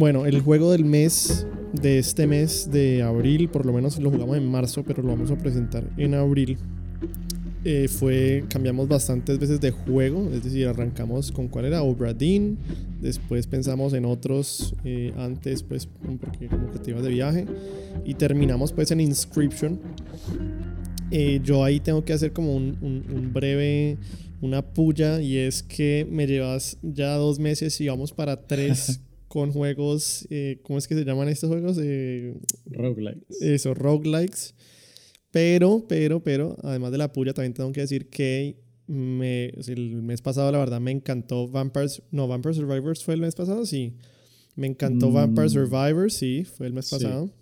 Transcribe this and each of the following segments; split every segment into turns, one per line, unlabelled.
Bueno, el juego del mes, de este mes de abril, por lo menos lo jugamos en marzo, pero lo vamos a presentar en abril. Eh, fue, cambiamos bastantes veces de juego, es decir, arrancamos con cuál era Obra Dinn, después pensamos en otros eh, antes, pues, porque como que te ibas de viaje, y terminamos pues en Inscription. Eh, yo ahí tengo que hacer como un, un breve una puya y es que me llevas ya dos meses y vamos para tres con juegos, eh, ¿cómo es que se llaman estos juegos? Eh,
roguelikes.
Eso, roguelikes. Pero, pero, pero, además de la puya, también tengo que decir que me, el mes pasado, la verdad, me encantó Vampires. No, Vampire Survivors fue el mes pasado, sí. Me encantó mm. Vampire Survivors, sí, fue el mes pasado.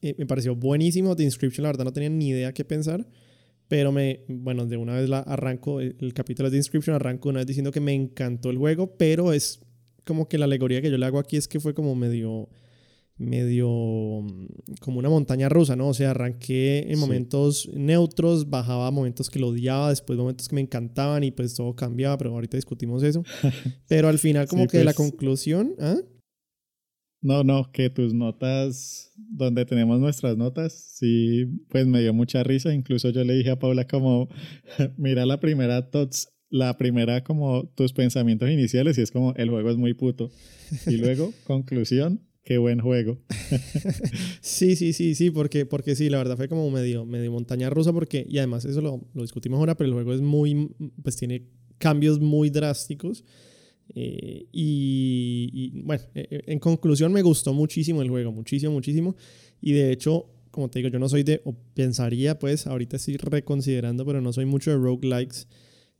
Y me pareció buenísimo. The Inscription, la verdad, no tenía ni idea qué pensar. Pero me, bueno, de una vez la arranco, el, el capítulo de Inscription arranco una vez diciendo que me encantó el juego, pero es como que la alegoría que yo le hago aquí es que fue como medio medio mm, como una montaña rusa, ¿no? O sea, arranqué en momentos neutros, bajaba momentos que lo odiaba, después momentos que me encantaban y pues todo cambiaba, pero ahorita discutimos eso. Pero al final como que la pues conclusión, ¿ah?
No, no, que tus notas, donde tenemos nuestras notas, sí, pues me dio mucha risa. Incluso yo le dije a Paula como, mira la primera tots la primera como tus pensamientos iniciales y es como el juego es muy puto. Y luego, conclusión, qué buen juego.
sí, sí, sí, sí, porque, porque sí, la verdad fue como medio, medio montaña rusa porque, y además eso lo, lo discutimos ahora, pero el juego es muy, pues tiene cambios muy drásticos. Eh, y, bueno, eh, eh, en conclusión me gustó muchísimo el juego, muchísimo, muchísimo. Y de hecho, como te digo, yo no soy de, o pensaría pues, ahorita estoy reconsiderando, pero no soy mucho de roguelikes.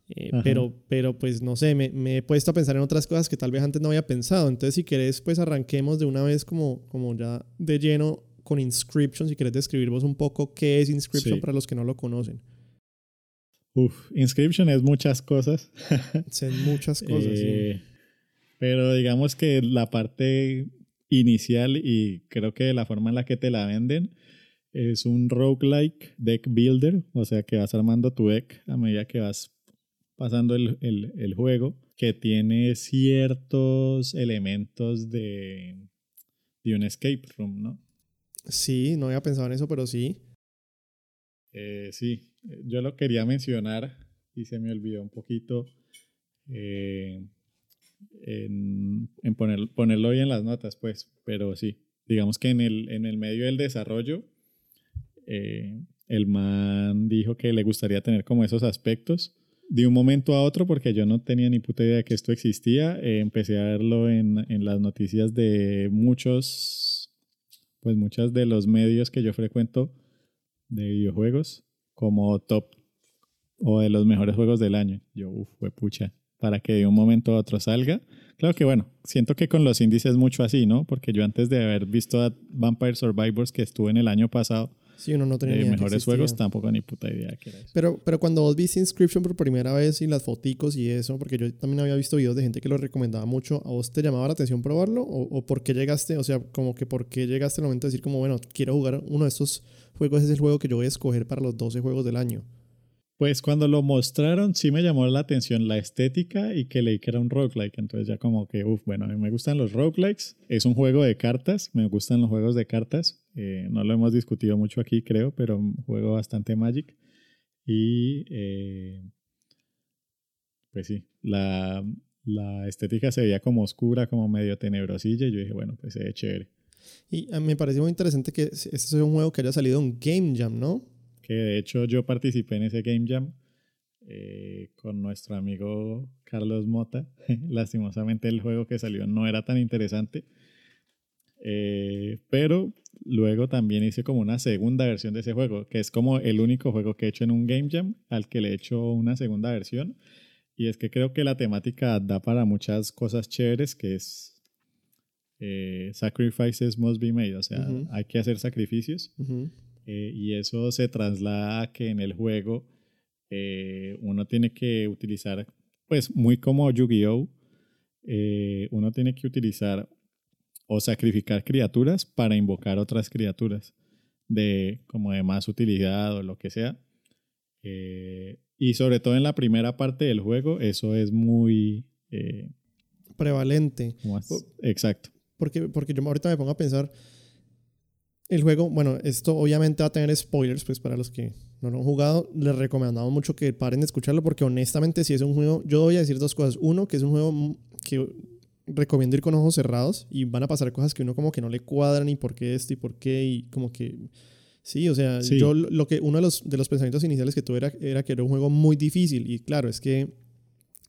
Eh, pero, pero pues no sé, me, me, he puesto a pensar en otras cosas que tal vez antes no había pensado. Entonces, si querés, pues arranquemos de una vez como, como ya de lleno con Inscription. Si querés describir vos un poco qué es Inscription para los que no lo conocen.
Uf, Inscription es muchas cosas.
es muchas cosas,
eh, Pero digamos que la parte inicial y creo que la forma en la que te la venden es un roguelike deck builder, o sea que vas armando tu deck a medida que vas pasando el, el, el juego, que tiene ciertos elementos de, de un escape room, ¿no?
Sí, no había pensado en eso, pero sí.
Eh, sí, yo lo quería mencionar y se me olvidó un poquito eh, en, en poner, ponerlo hoy en las notas, pues, pero sí, digamos que en el, en el medio del desarrollo, eh, el man dijo que le gustaría tener como esos aspectos de un momento a otro, porque yo no tenía ni puta idea que esto existía, eh, empecé a verlo en, en, las noticias de muchos, pues muchas de los medios que yo frecuento de videojuegos, como top o de los mejores juegos del año. Yo, uff, fue pucha, para que de un momento a otro salga. Claro que bueno, siento que con los índices mucho así, ¿no? Porque yo antes de haber visto a Vampire Survivors que estuvo en el año pasado,
Sí, uno no tenía
mejores juegos, tampoco ni puta idea que era eso.
Pero, pero cuando vos viste Inscription por primera vez y las foticos y eso, porque yo también había visto videos de gente que lo recomendaba mucho, ¿a vos te llamaba la atención probarlo? ¿O, o por qué llegaste, o sea, como que por qué llegaste al momento de decir como, bueno, quiero jugar uno de estos juegos, es el juego que yo voy a escoger para los 12 juegos del año?
Pues cuando lo mostraron sí me llamó la atención la estética y que leí que era un roguelike. Entonces ya como que, uff, bueno, a mí me gustan los roguelikes. Es un juego de cartas, me gustan los juegos de cartas. Eh, no lo hemos discutido mucho aquí, creo, pero juego bastante Magic. Y eh, pues sí, la, la, estética se veía como oscura, como medio tenebrosilla. Y yo dije, bueno, pues se ve chévere.
Y me pareció muy interesante que este sea un juego que haya salido en Game Jam, ¿no?
Que de hecho yo participé en ese Game Jam eh, con nuestro amigo Carlos Mota. Lastimosamente el juego que salió no era tan interesante. Eh, pero luego también hice como una segunda versión de ese juego, que es como el único juego que he hecho en un Game Jam al que le he hecho una segunda versión. Y es que creo que la temática da para muchas cosas chéveres, que es eh, sacrifices must be made, o sea, hay que hacer sacrificios. Eh, y eso se traslada a que en el juego eh, uno tiene que utilizar, pues muy como Yu-Gi-Oh, eh, uno tiene que utilizar o sacrificar criaturas para invocar otras criaturas de como de más utilidad o lo que sea. y sobre todo en la primera parte del juego, eso es muy...
Prevalente.
exacto.
porque, porque yo ahorita me pongo a pensar, el juego, bueno, esto obviamente va a tener spoilers, pues para los que no lo han jugado, les recomendamos mucho que paren de escucharlo porque honestamente si es un juego, yo voy a decir dos cosas. Uno, que es un juego que recomiendo ir con ojos cerrados y van a pasar cosas que uno como que no le cuadran y por qué esto y por qué y como que... Sí, o sea, yo lo que uno de los, de los pensamientos iniciales que tuve era, era que era un juego muy difícil y claro, es que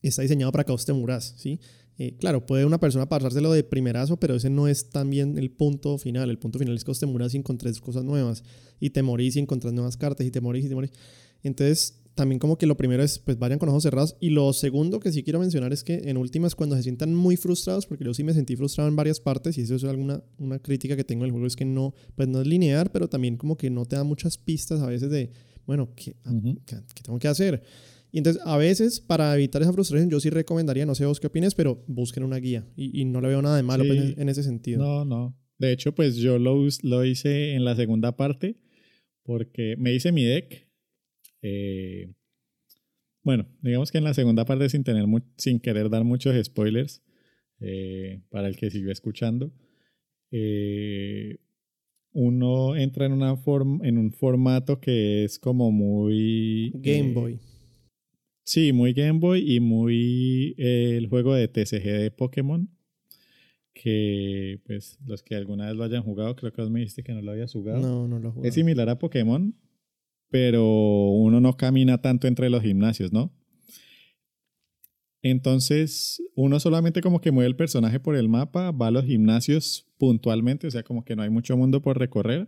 está diseñado para caos te muras, ¿sí? Eh, claro, puede una persona pasárselo de primerazo, pero ese no es también el punto final. El punto final es que te muras y encontrás cosas nuevas. Y te morís y encontrás nuevas cartas y te morís y te morís. Entonces, también como que lo primero es, pues vayan con ojos cerrados. Y lo segundo que sí quiero mencionar es que en últimas, cuando se sientan muy frustrados, porque yo sí me sentí frustrado en varias partes, y eso es alguna una crítica que tengo del juego, es que no, pues no es lineal, pero también como que no te da muchas pistas a veces de, bueno, ¿qué, ¿qué tengo que hacer? Y entonces, a veces, para evitar esa frustración, yo sí recomendaría, no sé vos qué opines, pero busquen una guía. Y, no le veo nada de malo pues, en, ese sentido.
No, no. De hecho, pues yo lo, lo hice en la segunda parte porque me hice mi deck. Eh, bueno, digamos que en la segunda parte, sin, tener sin querer dar muchos spoilers, eh, para el que sigue escuchando, eh, uno entra en, una forma en un formato que es como muy...
Game Boy.
Sí, muy Game Boy y muy eh, el juego de TCG de Pokémon. Que, pues, los que alguna vez lo hayan jugado, creo que vos me dijiste que no lo habías jugado.
No, no lo
he Es similar a Pokémon, pero uno no camina tanto entre los gimnasios, ¿no? Entonces, uno solamente como que mueve el personaje por el mapa, va a los gimnasios puntualmente, o sea, como que no hay mucho mundo por recorrer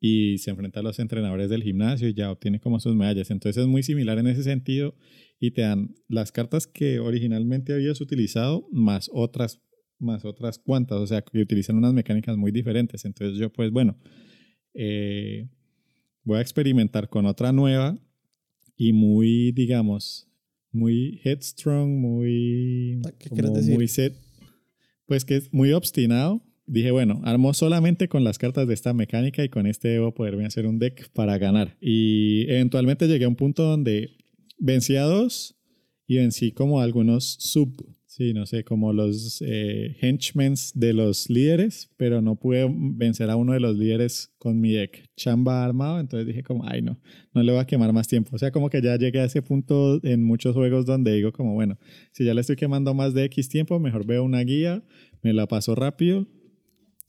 y se enfrenta a los entrenadores del gimnasio y ya obtiene como sus medallas. Entonces es muy similar en ese sentido y te dan las cartas que originalmente habías utilizado más otras más otras cuantas, o sea, que utilizan unas mecánicas muy diferentes. Entonces yo pues bueno, eh, voy a experimentar con otra nueva y muy, digamos, muy headstrong, muy...
¿Qué quieres decir?
Muy set, pues que es muy obstinado dije, bueno, armo solamente con las cartas de esta mecánica y con este debo poderme hacer un deck para ganar. Y eventualmente llegué a un punto donde vencí a dos y vencí como algunos sub, sí, no sé, como los eh, henchmen de los líderes, pero no pude vencer a uno de los líderes con mi deck chamba armado, entonces dije como, ay no, no le voy a quemar más tiempo. O sea, como que ya llegué a ese punto en muchos juegos donde digo como, bueno, si ya le estoy quemando más de X tiempo, mejor veo una guía, me la paso rápido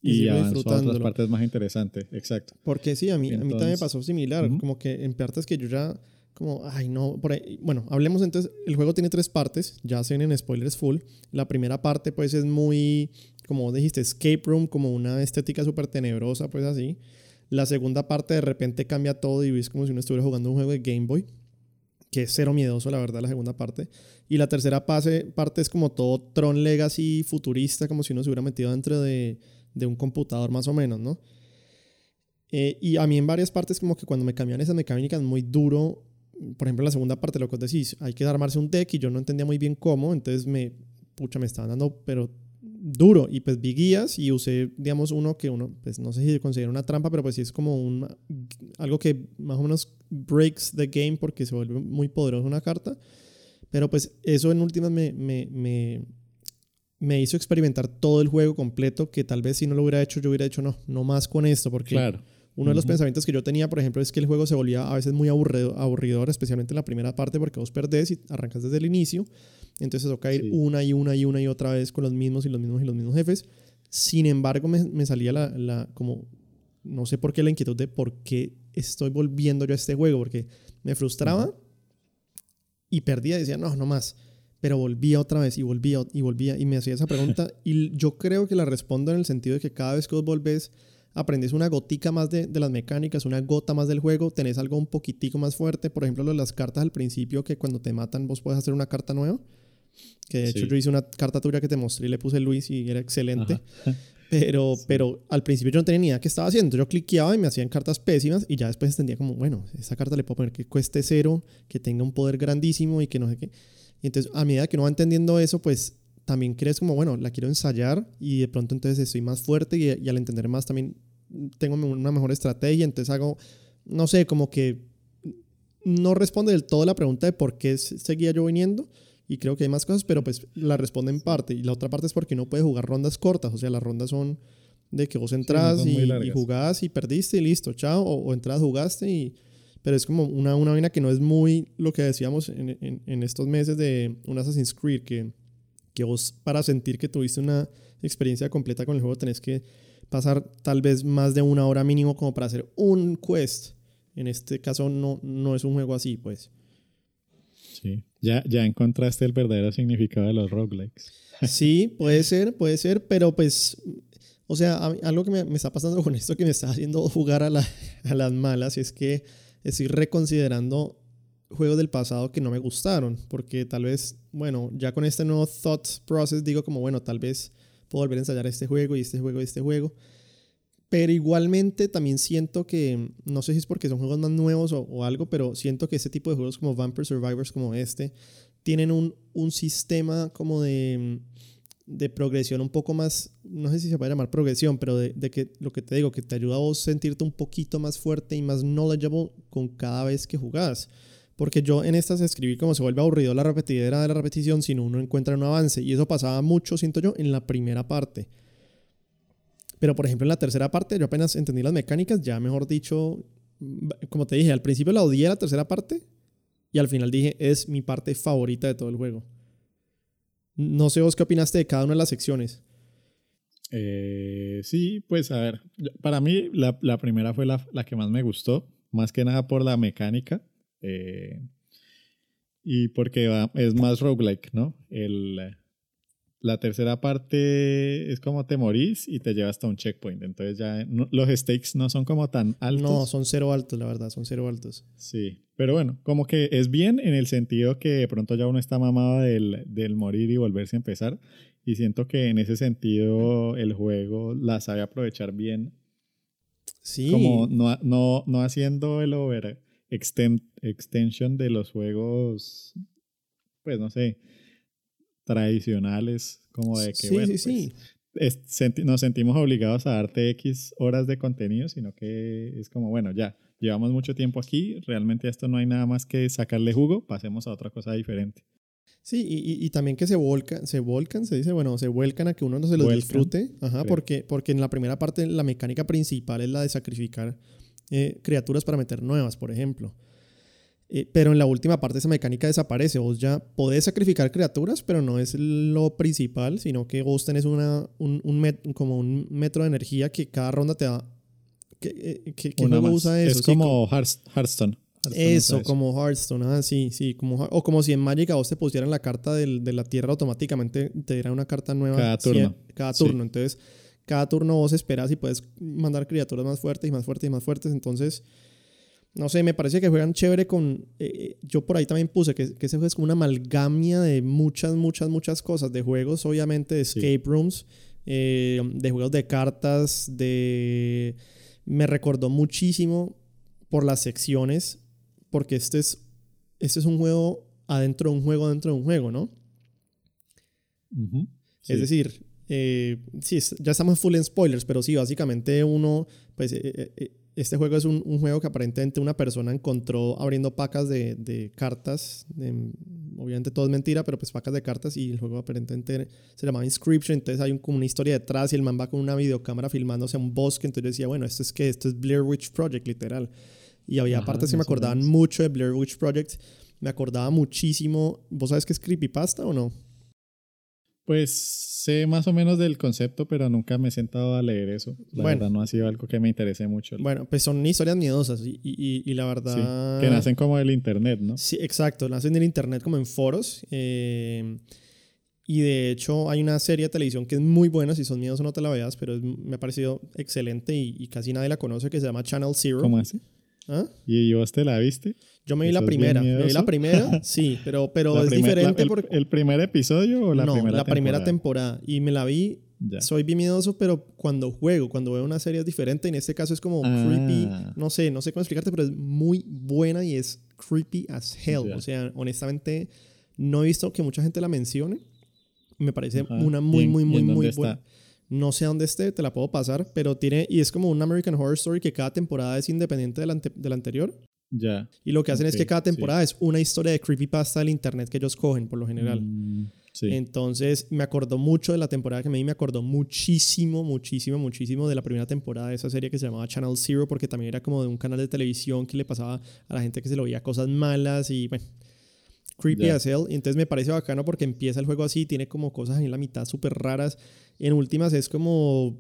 y, y avanzó a otras partes más interesantes, exacto.
Porque sí, a mí, a mí también me pasó similar, como que en partes que yo ya, como, ay no, por ahí, bueno, hablemos entonces, el juego tiene tres partes, ya se ven en spoilers full, la primera parte pues es muy, como dijiste, escape room, como una estética súper tenebrosa, pues así. La segunda parte de repente cambia todo y ves como si uno estuviera jugando un juego de Game Boy, que es cero miedoso, la verdad, la segunda parte. Y la tercera parte, parte es como todo Tron Legacy futurista, como si uno se hubiera metido dentro de de un computador más o menos, ¿no? Eh, y a mí en varias partes como que cuando me cambian esas mecánicas muy duro, por ejemplo la segunda parte lo que os decís, hay que armarse un deck y yo no entendía muy bien cómo, entonces me, pucha, me estaban dando, pero duro, y pues vi guías y usé, digamos, uno que uno, pues no sé si considera una trampa, pero pues sí es como un, algo que más o menos breaks the game porque se vuelve muy poderoso una carta, pero pues eso en últimas me, me me hizo experimentar todo el juego completo que tal vez si no lo hubiera hecho yo hubiera hecho no, no más con esto porque uno de los pensamientos que yo tenía, por ejemplo, es que el juego se volvía a veces muy aburrido, aburridor, especialmente en la primera parte porque vos perdés y arrancas desde el inicio, entonces toca ir una y una y una y otra vez con los mismos y los mismos y los mismos jefes. Sin embargo, me, me salía la, la, como, no sé por qué la inquietud de por qué estoy volviendo yo a este juego, porque me frustraba y perdía y decía, no, no más pero volvía otra vez y volvía y volvía y me hacía esa pregunta y yo creo que la respondo en el sentido de que cada vez que vos volvés aprendes una gotica más de, de, las mecánicas, una gota más del juego, tenés algo un poquitico más fuerte, por ejemplo lo de las cartas al principio que cuando te matan vos puedes hacer una carta nueva, que de hecho yo hice una carta tuya que te mostré y le puse Luis y era excelente. Pero, pero al principio yo no tenía ni idea qué estaba haciendo. Yo cliqueaba y me hacían cartas pésimas y ya después entendía como, bueno, esa carta le puedo poner que cueste cero, que tenga un poder grandísimo y que no sé qué. Y entonces, a medida que uno va entendiendo eso, pues también crees como, bueno, la quiero ensayar y de pronto entonces estoy más fuerte y, al entender más también tengo una mejor estrategia, entonces hago, no sé, como que no responde del todo la pregunta de por qué seguía yo viniendo y creo que hay más cosas, pero pues la responde en parte. Y la otra parte es porque no puede jugar rondas cortas, o sea, las rondas son de que vos entras y, y, jugás y perdiste y listo, chao, o, o entras, jugaste y... Pero es como una, una vaina que no es muy lo que decíamos en, en, en estos meses de un Assassin's Creed, que, que vos para sentir que tuviste una experiencia completa con el juego tenés que pasar tal vez más de una hora mínimo como para hacer un quest. En este caso no, no es un juego así, pues.
Sí, ya, ya encontraste el verdadero significado de los roguelikes.
Sí, puede ser, puede ser, pero pues, o sea, algo que me, me, está pasando con esto que me está haciendo jugar a, la, a las malas es que estoy reconsiderando juegos del pasado que no me gustaron, porque tal vez, bueno, ya con este nuevo thought process digo como, bueno, tal vez puedo volver a ensayar este juego y este juego y este juego. Pero igualmente también siento que, no sé si es porque son juegos más nuevos o, o algo, pero siento que este tipo de juegos como Vampire Survivors, como este, tienen un, un sistema como de, de progresión un poco más, no sé si se puede llamar progresión, pero de, que lo que te digo, que te ayuda a vos sentirte un poquito más fuerte y más knowledgeable con cada vez que jugás. Porque yo en estas escribí como se vuelve aburrido la repetidera de la repetición si uno encuentra un avance. Y eso pasaba mucho, siento yo, en la primera parte. Pero por ejemplo en la tercera parte yo apenas entendí las mecánicas, ya mejor dicho, como te dije, al principio la odié la tercera parte y al final dije es mi parte favorita de todo el juego. No sé vos qué opinaste de cada una de las secciones.
Eh, sí, pues a ver, para mí la, la primera fue la, la, que más me gustó, más que nada por la mecánica eh, y porque va, es más roguelike, ¿no? El, la tercera parte es como te morís y te lleva hasta un checkpoint. Entonces ya no, los stakes no son como tan altos.
No, son cero altos, la verdad, son cero altos.
Sí, pero bueno, como que es bien en el sentido que de pronto ya uno está mamado del, del morir y volverse a empezar. Y siento que en ese sentido el juego la sabe aprovechar bien.
Sí.
Como no, no, no haciendo el over extend, extension de los juegos, pues no sé, tradicionales, como de que,
sí,
bueno,
sí,
pues,
sí.
es, senti nos sentimos obligados a darte X horas de contenido, sino que es como, bueno, ya, llevamos mucho tiempo aquí, realmente esto no hay nada más que sacarle jugo, pasemos a otra cosa diferente.
Sí, y, y, también que se volcan, se volcan, se dice, bueno, se vuelcan a que uno no se los vuelcan, disfrute, ajá, porque, porque en la primera parte la mecánica principal es la de sacrificar eh, criaturas para meter nuevas, por ejemplo. Eh, pero en la última parte esa mecánica desaparece. Vos ya podés sacrificar criaturas, pero no es lo principal, sino que vos tenés una, un, un met, como un metro de energía que cada ronda te da. ¿Qué, qué, qué juego usa eso?
Es como sí, Hearthstone. Hearthstone
eso, eso, como Hearthstone, ah, sí, sí, como, o como si en Magic a vos te pusieran la carta del, de la tierra automáticamente, te diera una carta nueva
cada turno.
cada turno. Sí. Entonces, cada turno vos esperas y puedes mandar criaturas más fuertes y más fuertes y más fuertes. Entonces, no sé, me parece que juegan chévere con... Eh, yo por ahí también puse que, que ese juego es como una amalgamia de muchas, muchas, muchas cosas. De juegos, obviamente, de escape sí. rooms, eh, de juegos de cartas, de... Me recordó muchísimo por las secciones, porque este es, este es un juego adentro de un juego dentro de un juego, ¿no?
Uh -huh. sí.
Es decir, eh, sí, ya estamos full en spoilers, pero sí, básicamente uno, pues eh, eh, este juego es un, un, juego que aparentemente una persona encontró abriendo pacas de, de cartas, de, obviamente todo es mentira, pero pues pacas de cartas y el juego aparentemente se llamaba Inscription, entonces hay un, como una historia detrás y el man va con una videocámara filmándose a un bosque, entonces yo decía, bueno, esto es que esto es Blair Witch Project, literal. Y había Ajá, partes que me acordaban mucho de Blair Witch Project, me acordaba muchísimo, ¿vos sabes qué es Creepypasta o no?
Pues sé más o menos del concepto, pero nunca me he sentado a leer eso. La bueno, verdad no ha sido algo que me interese mucho.
Bueno, pues son historias miedosas y, y, y la verdad...
Sí, que nacen como del internet, ¿no?
Sí, exacto, nacen del internet como en foros. Eh, y de hecho hay una serie de televisión que es muy buena, si son miedosos no te la veas, pero es, me ha parecido excelente y, y, casi nadie la conoce, que se llama Channel Zero.
¿Cómo así?
¿Ah?
¿Y vos te la viste?
Yo me vi la primera. Me vi la primera, sí, pero, pero es
primer,
diferente.
La,
porque...
¿El primer episodio o la
no,
primera
la
temporada?
primera temporada. Y me la vi. Ya. Soy bien miedoso, pero cuando juego, cuando veo una serie es diferente. En este caso es como ah. creepy. No sé, no sé cómo explicarte, pero es muy buena y es creepy as hell. Ya. O sea, honestamente, no he visto que mucha gente la mencione. Me parece Ajá. una muy, muy, muy, muy buena. Está? No sé dónde esté, te la puedo pasar, pero tiene. Y es como un American Horror Story que cada temporada es independiente de la, ante, de la anterior.
Ya.
Y lo que hacen es que cada
sí.
temporada es una historia de creepypasta del internet que ellos cogen, por lo general.
Mm, sí.
Entonces me acordó mucho de la temporada que me di, me acordó muchísimo, muchísimo, muchísimo de la primera temporada de esa serie que se llamaba Channel Zero, porque también era como de un canal de televisión que le pasaba a la gente que se lo veía cosas malas y bueno, creepy
Ya.
as hell. Y entonces me parece bacano porque empieza el juego así, tiene como cosas en la mitad súper raras. Y en últimas es como,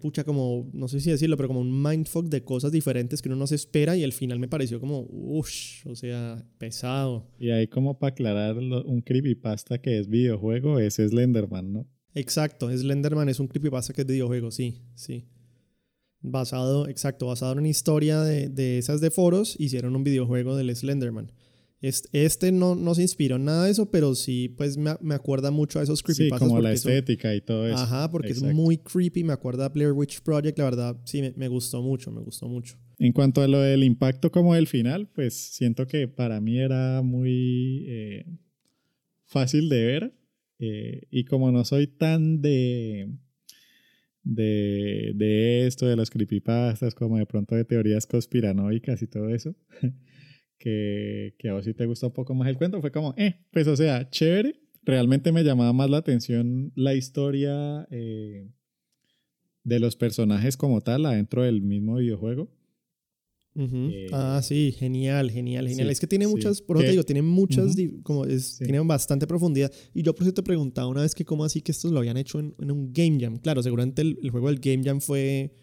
pucha, como, no sé si decirlo, pero como un mindfuck de cosas diferentes que uno no se espera y al final me pareció como, uff, o sea, pesado.
Y ahí como para aclarar lo- un creepypasta que es videojuego es Slenderman, ¿no?
Exacto, Slenderman es un creepypasta que es de videojuego, sí, sí. Basado, exacto, basado en una historia de, de esas de foros, hicieron un videojuego del Slenderman. Este, no, no se inspiró en nada de eso, pero sí, pues me, me acuerda mucho a esos
Sí,
creepypastas.
como la
porque son-
estética y todo eso.
Ajá, porque es
Exacto.
muy creepy, me acuerda a Blair Witch Project, la verdad, sí, me, me gustó mucho, me gustó mucho.
En cuanto a lo del impacto como del final, pues siento que para mí era muy eh, fácil de ver. eh, y como no soy tan de, de, de esto, de los creepypastas, como de pronto de teorías conspiranoicas y todo eso, que, que a vos sí te gusta un poco más el cuento, fue como, eh, pues o sea, chévere. Realmente me llamaba más la atención la historia eh, de los personajes como tal adentro del mismo videojuego.
Ujú.
Eh,
ah, sí, genial, genial, genial.
sí,
es que tiene
sí.
muchas, por eso te digo, tiene muchas,
Ujú.
di- como es,
Sí.
tienen bastante profundidad. Y yo por eso te preguntaba una vez que cómo así que estos lo habían hecho en, en un Game Jam. Claro, seguramente el, el juego del Game Jam fue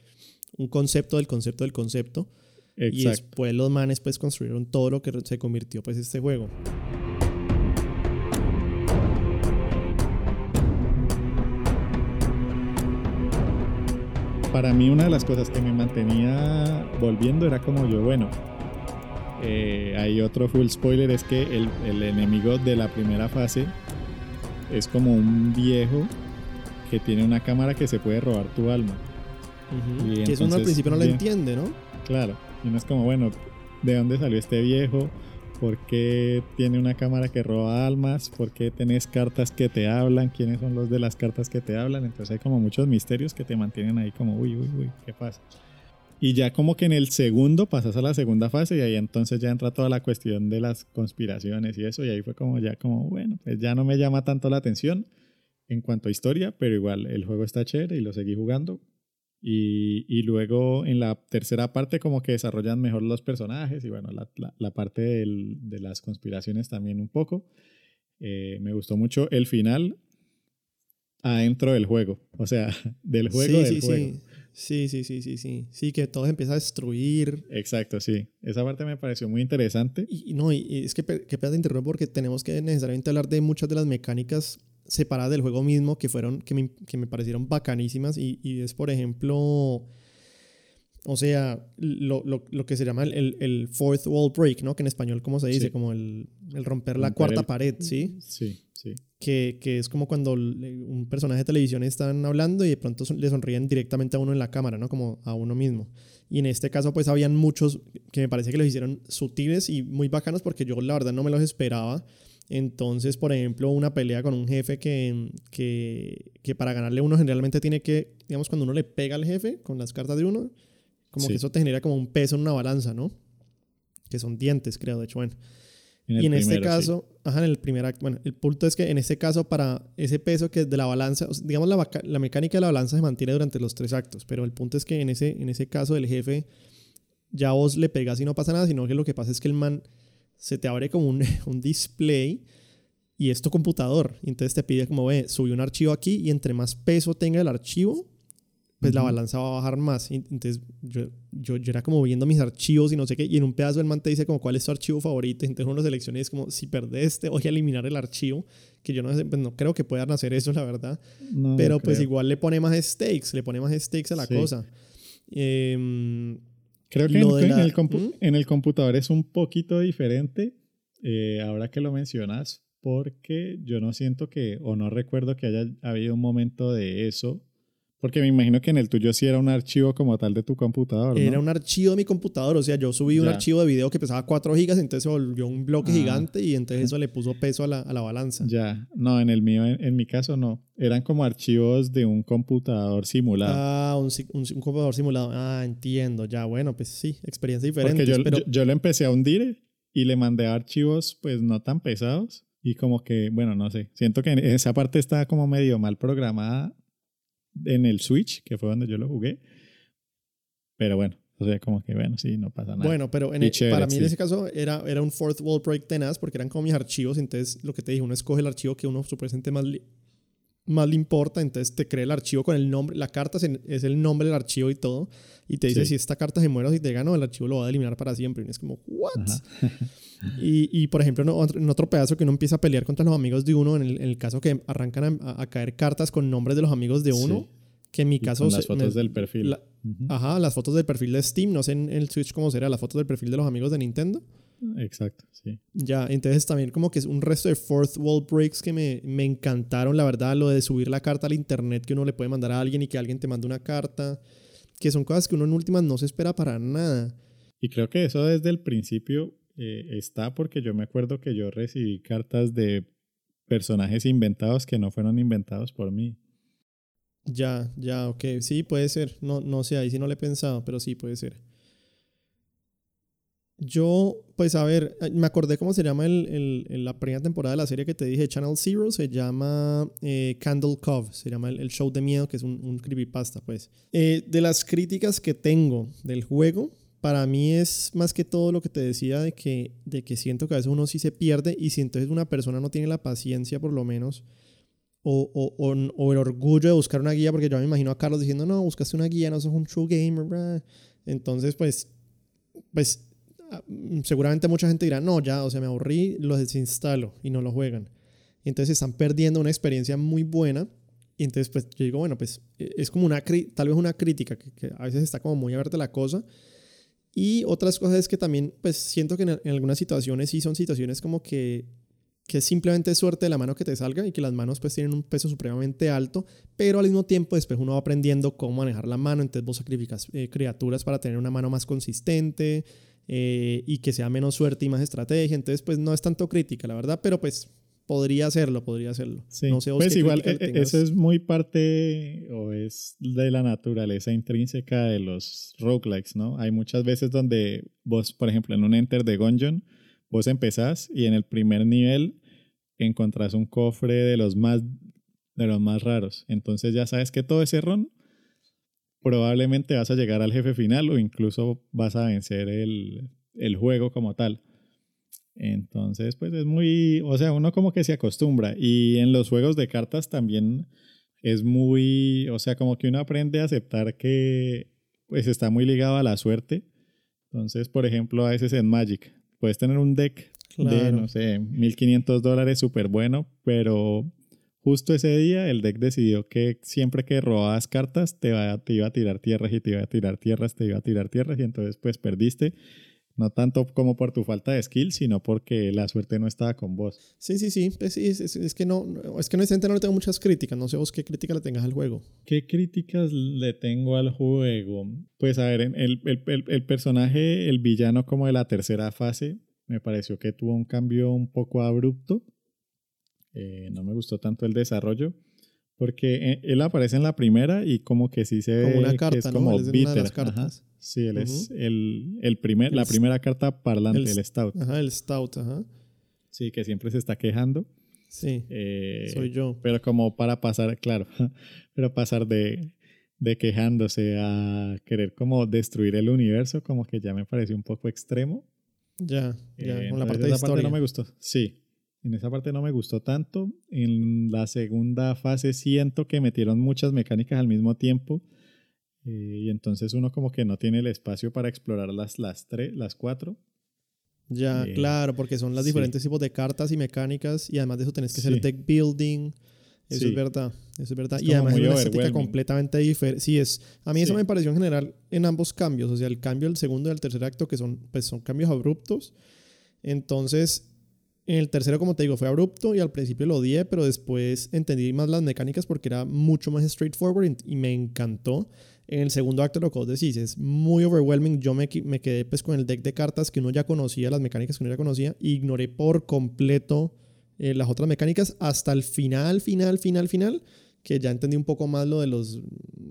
un concepto del concepto del concepto. Y después los manes pues construyeron todo lo que se convirtió pues este juego.
Para mí una de las cosas que me mantenía volviendo era como yo, bueno, eh, hay otro full spoiler, es que el, el enemigo de la primera fase es como un viejo que tiene una cámara que se puede robar tu alma. Y
que eso uno al
entonces,
principio no lo entiende, ¿no?
Claro, y no es como, bueno, ¿de dónde salió este viejo? ¿Por qué tiene una cámara que roba almas? ¿Por qué tenés cartas que te hablan? ¿Quiénes son los de las cartas que te hablan? Entonces hay como muchos misterios que te mantienen ahí como, uy, uy, uy, ¿qué pasa? Y ya como que en el segundo pasas a la segunda fase y ahí entonces ya entra toda la cuestión de las conspiraciones y eso y ahí fue como ya como, bueno, pues ya no me llama tanto la atención en cuanto a historia, pero igual el juego está chévere y lo seguí jugando. Y, y luego en la tercera parte como que desarrollan mejor los personajes y bueno, la, la- la parte del- de las conspiraciones también un poco. Eh, me gustó mucho el final adentro del juego, o sea, del juego
sí,
del
sí,
juego.
sí. Sí, sí, sí, sí, sí. Sí, que todo empieza a destruir.
Exacto, sí. Esa parte me pareció muy interesante.
Y, no, y, y es que, que pena te interrumpo porque tenemos que necesariamente hablar de muchas de las mecánicas separadas del juego mismo que fueron, que me, que me parecieron bacanísimas. Y, y es, por ejemplo, o sea, lo, lo, lo que se llama el, el, el fourth wall break, ¿no? Que en español, ¿cómo se dice?
Sí.
Como el, el romper la
Romper
cuarta pared, ¿sí?
Sí, sí.
que, que es como cuando un personaje de televisión están hablando y de pronto son- le sonríen directamente a uno en la cámara, ¿no? Como a uno mismo. Y en este caso, pues habían muchos que me parece que los hicieron sutiles y muy bacanos porque yo la verdad no me los esperaba. Entonces, por ejemplo, una pelea con un jefe que, que, que para ganarle uno generalmente tiene que, digamos, cuando uno le pega al jefe con las cartas de uno, como
Sí.
que eso te genera como un peso en una balanza, ¿no? Que son dientes, creo, de hecho, bueno.
En
y en este
sí.
caso, ajá, en el primer acto, bueno, el punto es que en este caso para ese peso que es de la balanza, o sea, digamos la, la mecánica de la balanza se mantiene durante los tres actos, pero el punto es que en ese, en ese caso del jefe ya vos le pegas y no pasa nada, sino que lo que pasa es que el man se te abre como un, un display y es tu computador, y entonces te pide como, ve, subí un archivo aquí y entre más peso tenga el archivo, pues la
Ujú.
balanza va a bajar más. Y Entonces yo, yo, yo era como viendo mis archivos y no sé qué, y en un pedazo el man te dice como cuál es tu archivo favorito, entonces uno selecciona y es como, si perdés este, voy a eliminar el archivo, que yo no sé, pues no creo que puedan hacer eso, la verdad,
No,
pero
no
pues igual le pone más stakes, le pone más stakes a la
Sí.
cosa. Em,
Creo que en, el compu-
¿Mm?
en el computador es un poquito diferente, eh, ahora que lo mencionas, porque yo no siento que, o no recuerdo que haya habido un momento de eso, Porque me imagino que en el tuyo sí era un archivo como tal de tu computador. ¿no?
Era un archivo de mi computador, o sea, yo subí un
Ya.
archivo de video que pesaba 4 gigas, entonces se volvió un bloque
Ah.
gigante y entonces eso le puso peso a la, a la balanza.
Ya, no, en el mío, en, en mi caso no. Eran como archivos de un computador simulado.
Ah, un, un, un computador simulado. Ah, entiendo. Ya, bueno, pues sí, experiencia diferente.
Porque yo,
pero
yo, yo lo empecé a hundir y le mandé archivos pues no tan pesados. Y como que, bueno, no sé. Siento que esa parte está como medio mal programada en el Switch, que fue donde yo lo jugué. Pero bueno, o sea, como que bueno, sí, no pasa nada.
Bueno, pero en el-
chévere,
para mí en
sí.
ese caso era, era un fourth wall break tenaz porque eran como mis archivos. Entonces, lo que te dije, uno escoge el archivo que uno supuestamente más más le importa. Entonces, te crea el archivo con el nombre. La carta es, el nombre del archivo y todo. Y te dice
Sí.
si esta carta se muere o si te gana, el archivo lo va a eliminar para siempre. Y es como, ¿what? Y, y, por ejemplo, en otro, pedazo que uno empieza a pelear contra los amigos de uno, en el, en el caso que arrancan a, a caer cartas con nombres de los amigos de uno,
Sí.
que en mi
Y
caso...
con las
se-
fotos
me-
del perfil.
la-. Ajá, las fotos del perfil de Steam, no sé en el Switch cómo será, las fotos del perfil de los amigos de Nintendo.
Exacto, sí.
Ya, entonces también como que es un resto de fourth wall breaks que me, me encantaron, la verdad, lo de subir la carta al internet que uno le puede mandar a alguien y que alguien te mande una carta, que son cosas que uno en últimas no se espera para nada.
Y creo que eso desde el principio eh, está porque yo me acuerdo que yo recibí cartas de personajes inventados que no fueron inventados por mí.
Ya, ya, ok, sí, puede ser, no, no sé, ahí sí no le he pensado, pero sí puede ser. Yo, pues a ver, eh, me acordé cómo se llama el, el- la primera temporada de la serie que te dije, Channel Zero, se llama eh, Candle Cove, se llama el, el show de miedo, que es un, un creepypasta, pues. Eh, de las críticas que tengo del juego, para mí es más que todo lo que te decía de que, de que siento que a veces uno sí se pierde y si entonces una persona no tiene la paciencia, por lo menos, o, o, o- o el orgullo de buscar una guía, porque yo me imagino a Carlos diciendo, no, buscaste una guía, no sos un true gamer, bra". Entonces, pues, pues, seguramente mucha gente dirá, no, ya, o sea, me aburrí, lo desinstalo y no lo juegan. Y entonces están perdiendo una experiencia muy buena. Y entonces, pues, yo digo, bueno, pues, eh, es como una, tal vez una crítica, que, que a veces está como muy abierta la cosa. Y otras cosas es que también, pues, siento que en, algunas situaciones sí son situaciones como que que es simplemente suerte de la mano que te salga y que las manos pues tienen un peso supremamente alto, pero al mismo tiempo después uno va aprendiendo cómo manejar la mano, entonces vos sacrificas eh, criaturas para tener una mano más consistente eh, y que sea menos suerte y más estrategia, entonces pues no es tanto crítica, la verdad, pero pues podría hacerlo, podría hacerlo.
Sí,
no sé vos
pues igual
crítica le
e- e-
tengas.
eso es muy parte o es de la naturaleza intrínseca de los roguelikes, ¿no? Hay muchas veces donde vos, por ejemplo, en un Enter de Gungeon, vos empezás y en el primer nivel encontrás un cofre de los más de los más raros. Entonces ya sabes que todo ese run probablemente vas a llegar al jefe final o incluso vas a vencer el, el juego como tal. Entonces, pues es muy, o sea, uno como que se acostumbra. Y en los juegos de cartas también es muy, o sea, como que uno aprende a aceptar que pues está muy ligado a la suerte. Entonces, por ejemplo, a veces en Magic, puedes tener un deck de, no sé, 1500 dólares súper bueno, pero justo ese día el deck decidió que siempre que robabas cartas te, va- te iba a tirar tierras y te iba a tirar tierras, te iba a tirar tierras y entonces pues perdiste. No tanto como por tu falta de skill, sino porque la suerte no estaba con vos.
Sí, sí, sí, pues sí, es, es- es que no, es que honestamente no le tengo muchas críticas, no sé vos qué crítica le tengas al juego.
¿Qué críticas le tengo al juego? Pues a ver, en el, el- el- el personaje, el villano como de la tercera fase, me pareció que tuvo un cambio un poco abrupto. Eh, no me gustó tanto el desarrollo. Porque eh, él aparece en la primera y como que sí se ve
Como una
que
carta,
es
¿no?
como
Él es una de las
ajá.
cartas.
Sí, él es el, el primer, la primera carta parlante,
el-
el, Stout.
Ajá, el Stout, ajá.
Sí, que siempre se está quejando.
Sí,
Eh,
soy yo.
pero como para pasar, claro, pero pasar de, de quejándose a querer como destruir el universo, como que ya me pareció un poco extremo.
Ya, ya,
Eh,
con la parte de
esa
historia.
no me gustó. Sí, en esa parte no me gustó tanto. En la segunda fase siento que metieron muchas mecánicas al mismo tiempo. eh, y entonces uno como que no tiene el espacio para explorar las, las, tres, las cuatro.
Ya,
Eh,
claro, porque son los
sí.
diferentes tipos de cartas y mecánicas y además de eso tenés que
Sí.
hacer deck building. Eso
Sí.
es verdad, eso es verdad.
Es
y además es una estética completamente diferente. Sí, es. A mí eso
Sí.
me pareció en general en ambos cambios. O sea, el cambio del segundo y del tercer acto, que son, pues, son cambios abruptos. Entonces, En el tercero, como te digo, fue abrupto y al principio lo odié, pero después entendí más las mecánicas porque era mucho más straightforward y me encantó. En el segundo acto, lo que vos decís, es muy overwhelming. Yo me, me quedé pues con el deck de cartas que uno ya conocía, las mecánicas que uno ya conocía, e ignoré por completo eh, las otras mecánicas hasta el final, final, final, final, que ya entendí un poco más lo de los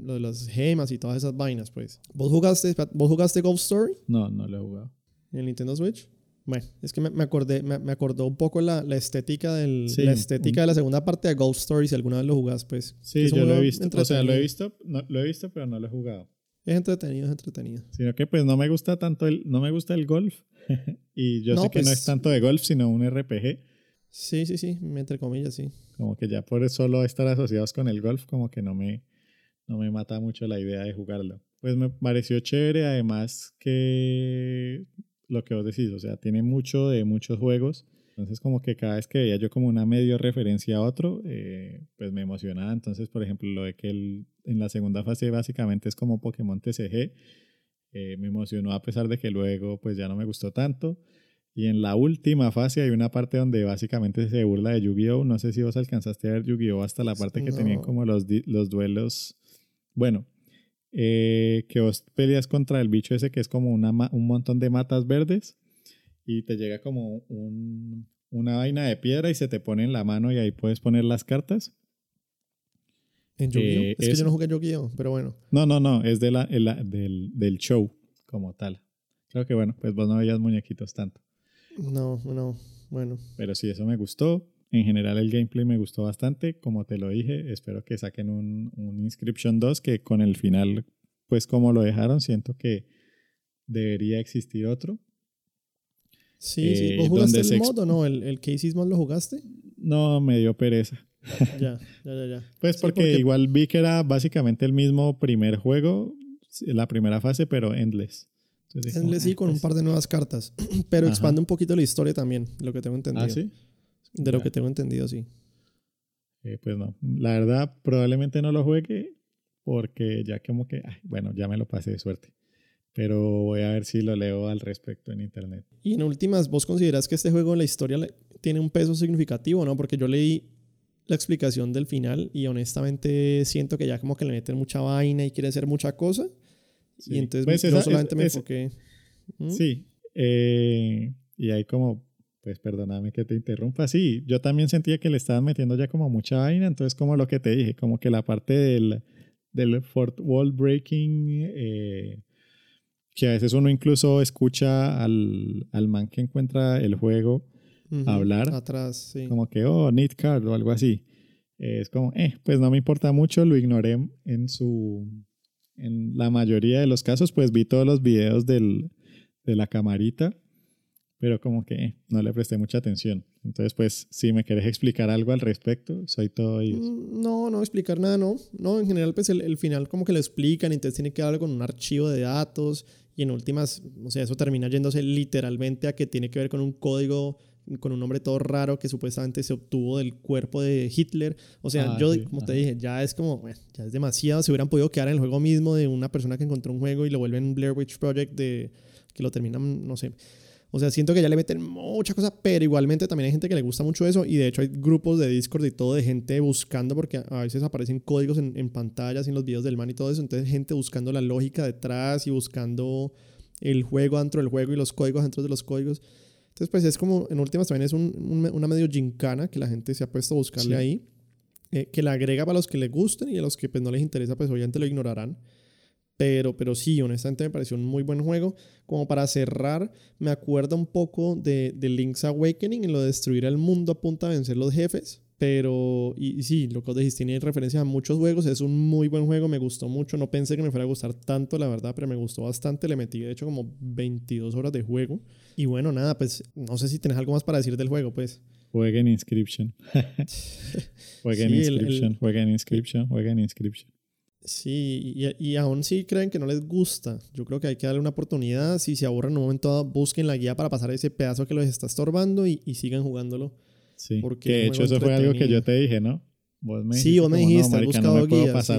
lo de las gemas y todas esas vainas, pues. ¿Vos jugaste, ¿vos jugaste Ghost Story?
No, no lo he jugado.
¿En el Nintendo Switch? Bueno, es que me, acordé, me, acordó un poco la, la estética, del, la estética de la segunda parte de Ghost Story, si alguna vez lo jugás, pues.
Sí, yo lo he visto. O sea, lo he visto, no, lo he visto, pero no lo he jugado.
Es entretenido, es entretenido.
Sino que pues no me gusta tanto el, no me gusta el golf. y yo sé que no pues es tanto de golf, sino un RPG.
Sí, sí, sí, entre comillas, sí.
Como que ya por solo estar asociados con el golf, como que no me, no me mata mucho la idea de jugarlo. Pues me pareció chévere, además que lo que vos decís, o sea, tiene mucho de muchos juegos. Entonces, como que cada vez que veía yo como una medio referencia a otro, eh, pues me emocionaba. Entonces, por ejemplo, lo de que el, en la segunda fase básicamente es como Pokémon TCG, eh, me emocionó a pesar de que luego pues ya no me gustó tanto. Y en la última fase hay una parte donde básicamente se burla de Yu-Gi-Oh! No sé si vos alcanzaste a ver Yu-Gi-Oh! hasta la parte que tenían como los, los duelos. Bueno, eh, que vos peleas contra el bicho ese que es como una, un montón de matas verdes y te llega como un, una vaina de piedra y se te pone en la mano y ahí puedes poner las cartas.
¿En Yu-Gi-Oh? Eh, es, que yo no jugué Yu-Gi-Oh, pero bueno.
No, no, no, es de la, del, del show como tal. Creo que bueno, pues vos no veías muñequitos tanto.
No, no, bueno.
Pero sí, eso me gustó. En general el gameplay me gustó bastante, como te lo dije, espero que saquen un, un Inscription 2 que con el final, pues como lo dejaron, siento que debería existir otro.
Sí, sí. ¿Vos eh, jugaste el mod o no? ¿El, el Casey's mod lo jugaste?
No, me dio pereza.
ya, ya, ya, ya.
Pues porque, igual vi que era básicamente el mismo primer juego, la primera fase, pero endless.
endless sí, ah, con un pues". par de nuevas cartas, pero expande un poquito la historia también, lo que tengo entendido.
¿Ah, sí?
De lo que tengo entendido, sí.
Eh, pues no, la verdad probablemente no lo juegue porque ya como que, bueno, ya me lo pasé de suerte. Pero voy a ver si lo leo al respecto en internet.
Y en últimas, ¿vos consideras que este juego en la historia tiene un peso significativo, no? Porque yo leí la explicación del final y honestamente siento que ya como que le meten mucha vaina y quiere hacer mucha cosa. Y entonces pues no solamente me enfoqué.
¿Mm? Sí. Eh, y hay como pues perdóname que te interrumpa. Sí, yo también sentía que le estaban metiendo ya como mucha vaina, entonces como lo que te dije, como que la parte del, del Fort Wall Breaking, eh, que a veces uno incluso escucha al, al man que encuentra el juego hablar.
Atrás, sí.
Como que, oh, need card o algo así. es como, eh, pues no me importa mucho, lo ignoré en su... En la mayoría de los casos, pues vi todos los videos del, de la camarita pero como que no le presté mucha atención. Entonces, pues, si me querés explicar algo al respecto, soy todo
mm, No, no explicar nada, no. No, en general, pues el, final como que lo explican, entonces tiene que dar con un archivo de datos y en últimas, o sea, eso termina yéndose literalmente a que tiene que ver con un código con un nombre todo raro que supuestamente se obtuvo del cuerpo de Hitler. O sea, ah, yo, como te dije, ya es como, bueno, ya es demasiado. Se hubieran podido quedar en el juego mismo de una persona que encontró un juego y lo vuelven Blair Witch Project de que lo terminan, no sé. O sea, siento que ya le meten mucha cosa, pero igualmente también hay gente que le gusta mucho eso y de hecho hay grupos de Discord y todo de gente buscando porque a veces aparecen códigos en, en pantallas en los videos del man y todo eso, entonces gente buscando la lógica detrás y buscando el juego dentro del juego y los códigos dentro de los códigos. Entonces, pues es como, en últimas también es un, una medio gincana que la gente se ha puesto a buscarle ahí, eh, que la agrega para los que les gusten y a los que pues no les interesa, pues obviamente lo ignorarán. Pero, pero sí, honestamente me pareció un muy buen juego. Como para cerrar, me acuerda un poco de, de Link's Awakening en lo de destruir el mundo a punta de vencer los jefes. Pero, y, sí, lo que os dijiste, tiene referencia a muchos juegos. Es un muy buen juego, me gustó mucho. No pensé que me fuera a gustar tanto, la verdad, pero me gustó bastante. Le metí, de hecho, como 22 horas de juego. Y bueno, nada, pues no sé si tenés algo más para decir del juego, pues.
Jueguen Inscription. jueguen Inscription, jueguen Inscription, jueguen Inscription.
Sí, y, aún si creen que no les gusta, yo creo que hay que darle una oportunidad. Si se aburren en un momento dado, busquen la guía para pasar ese pedazo que los está estorbando y, sigan jugándolo.
Sí, porque de hecho eso fue algo que yo te dije, ¿no?
Vos me sí, vos me dijiste, no, buscado guías.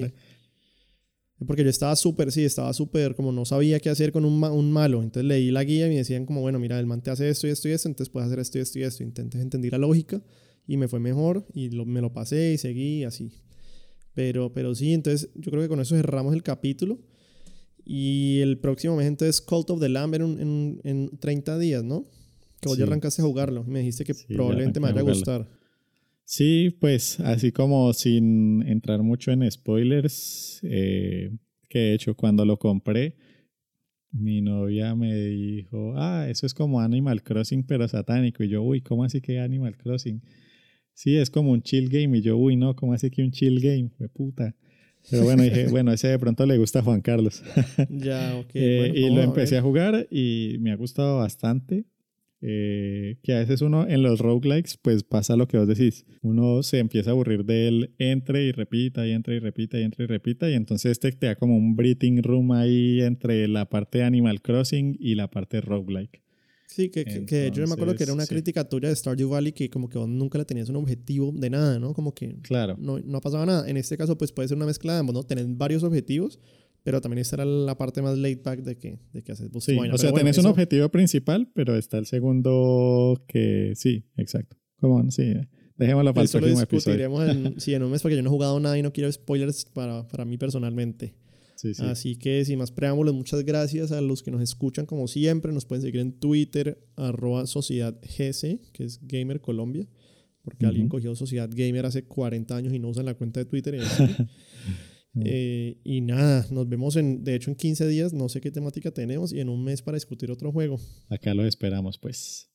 Porque yo estaba súper, sí, estaba súper, como no sabía qué hacer con un, un, malo. Entonces leí la guía y me decían como, bueno, mira, el man te hace esto y esto y esto, entonces puedes hacer esto y esto y esto. Intenté entender la lógica y me fue mejor y me lo pasé y seguí así. Pero, pero sí, entonces yo creo que con eso cerramos el capítulo. Y el próximo mes entonces Cult of the Lamb en, en, en 30 días, ¿no? Que vos ya arrancaste a jugarlo. Me dijiste que probablemente me vaya a gustar.
Sí, pues así como sin entrar mucho en spoilers, eh, que de hecho cuando lo compré, mi novia me dijo, ah, eso es como Animal Crossing pero satánico. Y yo, uy, ¿cómo así que Animal Crossing? Sí, es como un chill game. Y yo, uy, no, ¿cómo así que un chill game? Fue puta. Pero bueno, dije, bueno, ese de pronto le gusta a Juan Carlos.
ya, ok.
Eh, y lo empecé a jugar y me ha gustado bastante. Eh, que a veces uno en los roguelikes pues pasa lo que vos decís. Uno se empieza a aburrir de él, entre y repita, y entra y repita, y entra y repita, y entonces este te da como un breathing room ahí entre la parte de Animal Crossing y la parte roguelike.
Sí, que, que, yo me acuerdo que era una crítica tuya de Stardew Valley que como que vos nunca le tenías un objetivo de nada, ¿no? Como que
claro.
no, no ha pasado nada. En este caso pues puede ser una mezcla de ambos, ¿no? Tenés varios objetivos, pero también está la parte más laid back de que, de que haces
sí, O sea, tenés un objetivo principal, pero está el segundo que sí, exacto. Como sí. Dejémoslo para el próximo
episodio. En, sí, en un mes porque yo no he jugado nada y no quiero spoilers para, para mí personalmente.
Sí, sí.
Así que sin más preámbulos, muchas gracias a los que nos escuchan como siempre. Nos pueden seguir en Twitter, arroba Sociedad GC, que es Gamer Colombia, porque alguien cogió Sociedad Gamer hace 40 años y no usa la cuenta de Twitter. Y Eh, y nada, nos vemos en, de hecho, en 15 días, no sé qué temática tenemos, y en un mes para discutir otro juego.
Acá lo esperamos, pues.